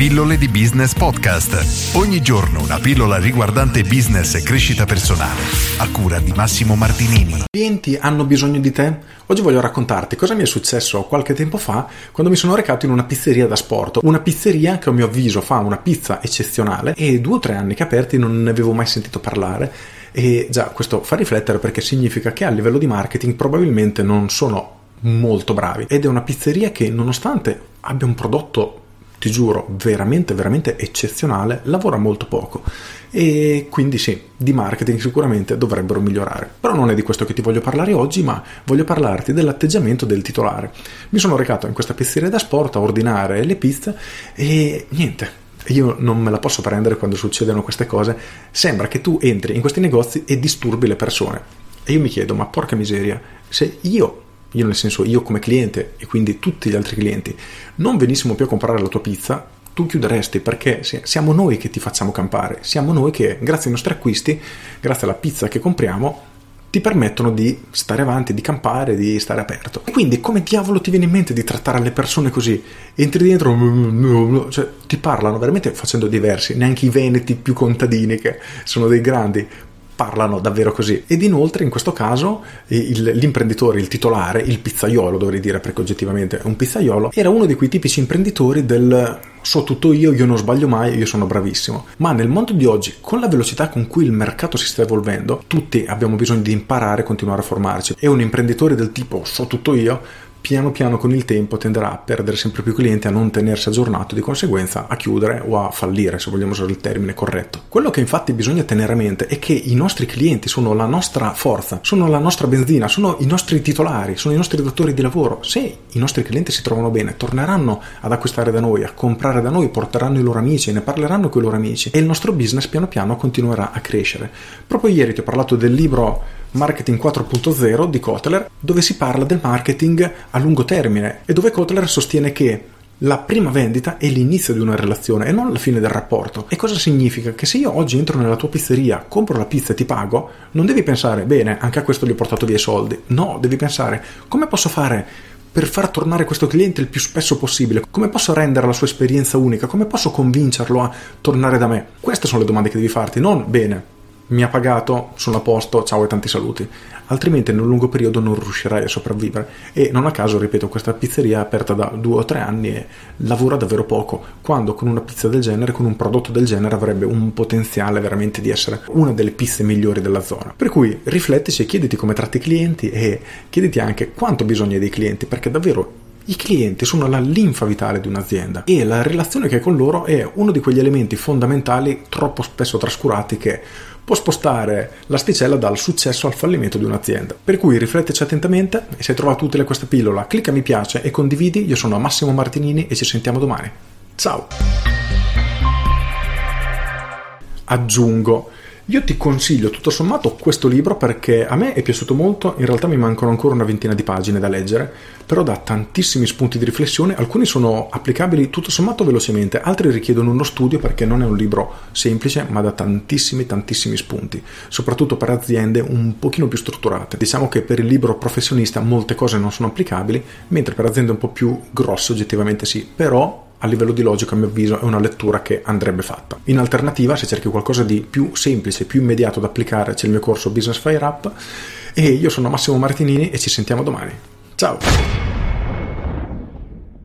Pillole di Business Podcast. Ogni giorno una pillola riguardante business e crescita personale. A cura di Massimo Martinini. I clienti hanno bisogno di te? Oggi voglio raccontarti cosa mi è successo qualche tempo fa quando mi sono recato in una pizzeria da sport. Una pizzeria che a mio avviso fa una pizza eccezionale e due o tre anni che aperti non ne avevo mai sentito parlare. E già questo fa riflettere perché significa che a livello di marketing probabilmente non sono molto bravi ed è una pizzeria che nonostante abbia un prodotto ti giuro veramente veramente eccezionale lavora molto poco. E quindi sì di marketing sicuramente dovrebbero migliorare. Però non è di questo che ti voglio parlare oggi ma voglio parlarti dell'atteggiamento del titolare. Mi sono recato in questa pizzeria da sport a ordinare le pizze e niente io non me la posso prendere quando succedono queste cose. Sembra che tu entri in questi negozi e disturbi le persone. E io mi chiedo ma porca miseria se io io nel senso io come cliente e quindi tutti gli altri clienti, non venissimo più a comprare la tua pizza, tu chiuderesti perché siamo noi che ti facciamo campare, siamo noi che grazie ai nostri acquisti, grazie alla pizza che compriamo, ti permettono di stare avanti, di campare, di stare aperto. E quindi come diavolo ti viene in mente di trattare le persone così? Entri dentro, cioè ti parlano veramente facendo diversi, neanche i veneti più contadini che sono dei grandi parlano davvero così. Ed inoltre in questo caso il, l'imprenditore, il titolare, il pizzaiolo dovrei dire perché oggettivamente è un pizzaiolo, era uno di quei tipici imprenditori del so tutto io, io non sbaglio mai, io sono bravissimo. Ma nel mondo di oggi, con la velocità con cui il mercato si sta evolvendo, tutti abbiamo bisogno di imparare e continuare a formarci. E un imprenditore del tipo so tutto io piano piano con il tempo tenderà a perdere sempre più clienti, a non tenersi aggiornato, di conseguenza a chiudere o a fallire, se vogliamo usare il termine corretto. Quello che infatti bisogna tenere a mente è che i nostri clienti sono la nostra forza, sono la nostra benzina, sono i nostri titolari, sono i nostri datori di lavoro. Se i nostri clienti si trovano bene, torneranno ad acquistare da noi, a comprare da noi, porteranno i loro amici, ne parleranno con i loro amici e il nostro business piano piano continuerà a crescere. Proprio ieri ti ho parlato del libro Marketing 4.0 di Kotler, dove si parla del marketing a lungo termine e dove Kotler sostiene che la prima vendita è l'inizio di una relazione e non la fine del rapporto. E cosa significa? Che se io oggi entro nella tua pizzeria, compro la pizza e ti pago, non devi pensare, bene, anche a questo gli ho portato via i soldi. No, devi pensare, come posso fare per far tornare questo cliente il più spesso possibile? Come posso rendere la sua esperienza unica? Come posso convincerlo a tornare da me? Queste sono le domande che devi farti, non bene, mi ha pagato, sono a posto, ciao e tanti saluti. Altrimenti nel lungo periodo non riuscirai a sopravvivere. E non a caso, ripeto, questa pizzeria è aperta da due o tre anni e lavora davvero poco, quando con una pizza del genere, con un prodotto del genere, avrebbe un potenziale veramente di essere una delle pizze migliori della zona. Per cui riflettici e chiediti come tratti i clienti e chiediti anche quanto bisogna dei clienti, perché davvero i clienti sono la linfa vitale di un'azienda e la relazione che hai con loro è uno di quegli elementi fondamentali troppo spesso trascurati che può spostare l'asticella dal successo al fallimento di un'azienda. Per cui rifletteci attentamente e se hai trovato utile questa pillola clicca mi piace e condividi. Io sono Massimo Martinini e ci sentiamo domani. Ciao! Aggiungo io ti consiglio tutto sommato questo libro perché a me è piaciuto molto, in realtà mi mancano ancora una ventina di pagine da leggere, però dà tantissimi spunti di riflessione, alcuni sono applicabili tutto sommato velocemente, altri richiedono uno studio perché non è un libro semplice ma dà tantissimi tantissimi spunti, soprattutto per aziende un pochino più strutturate. Diciamo che per il libro professionista molte cose non sono applicabili, mentre per aziende un po' più grosse oggettivamente sì, però a livello di logica, a mio avviso, è una lettura che andrebbe fatta. In alternativa, se cerchi qualcosa di più semplice, più immediato da applicare, c'è il mio corso Business Fire Up. E io sono Massimo Martinini e ci sentiamo domani. Ciao!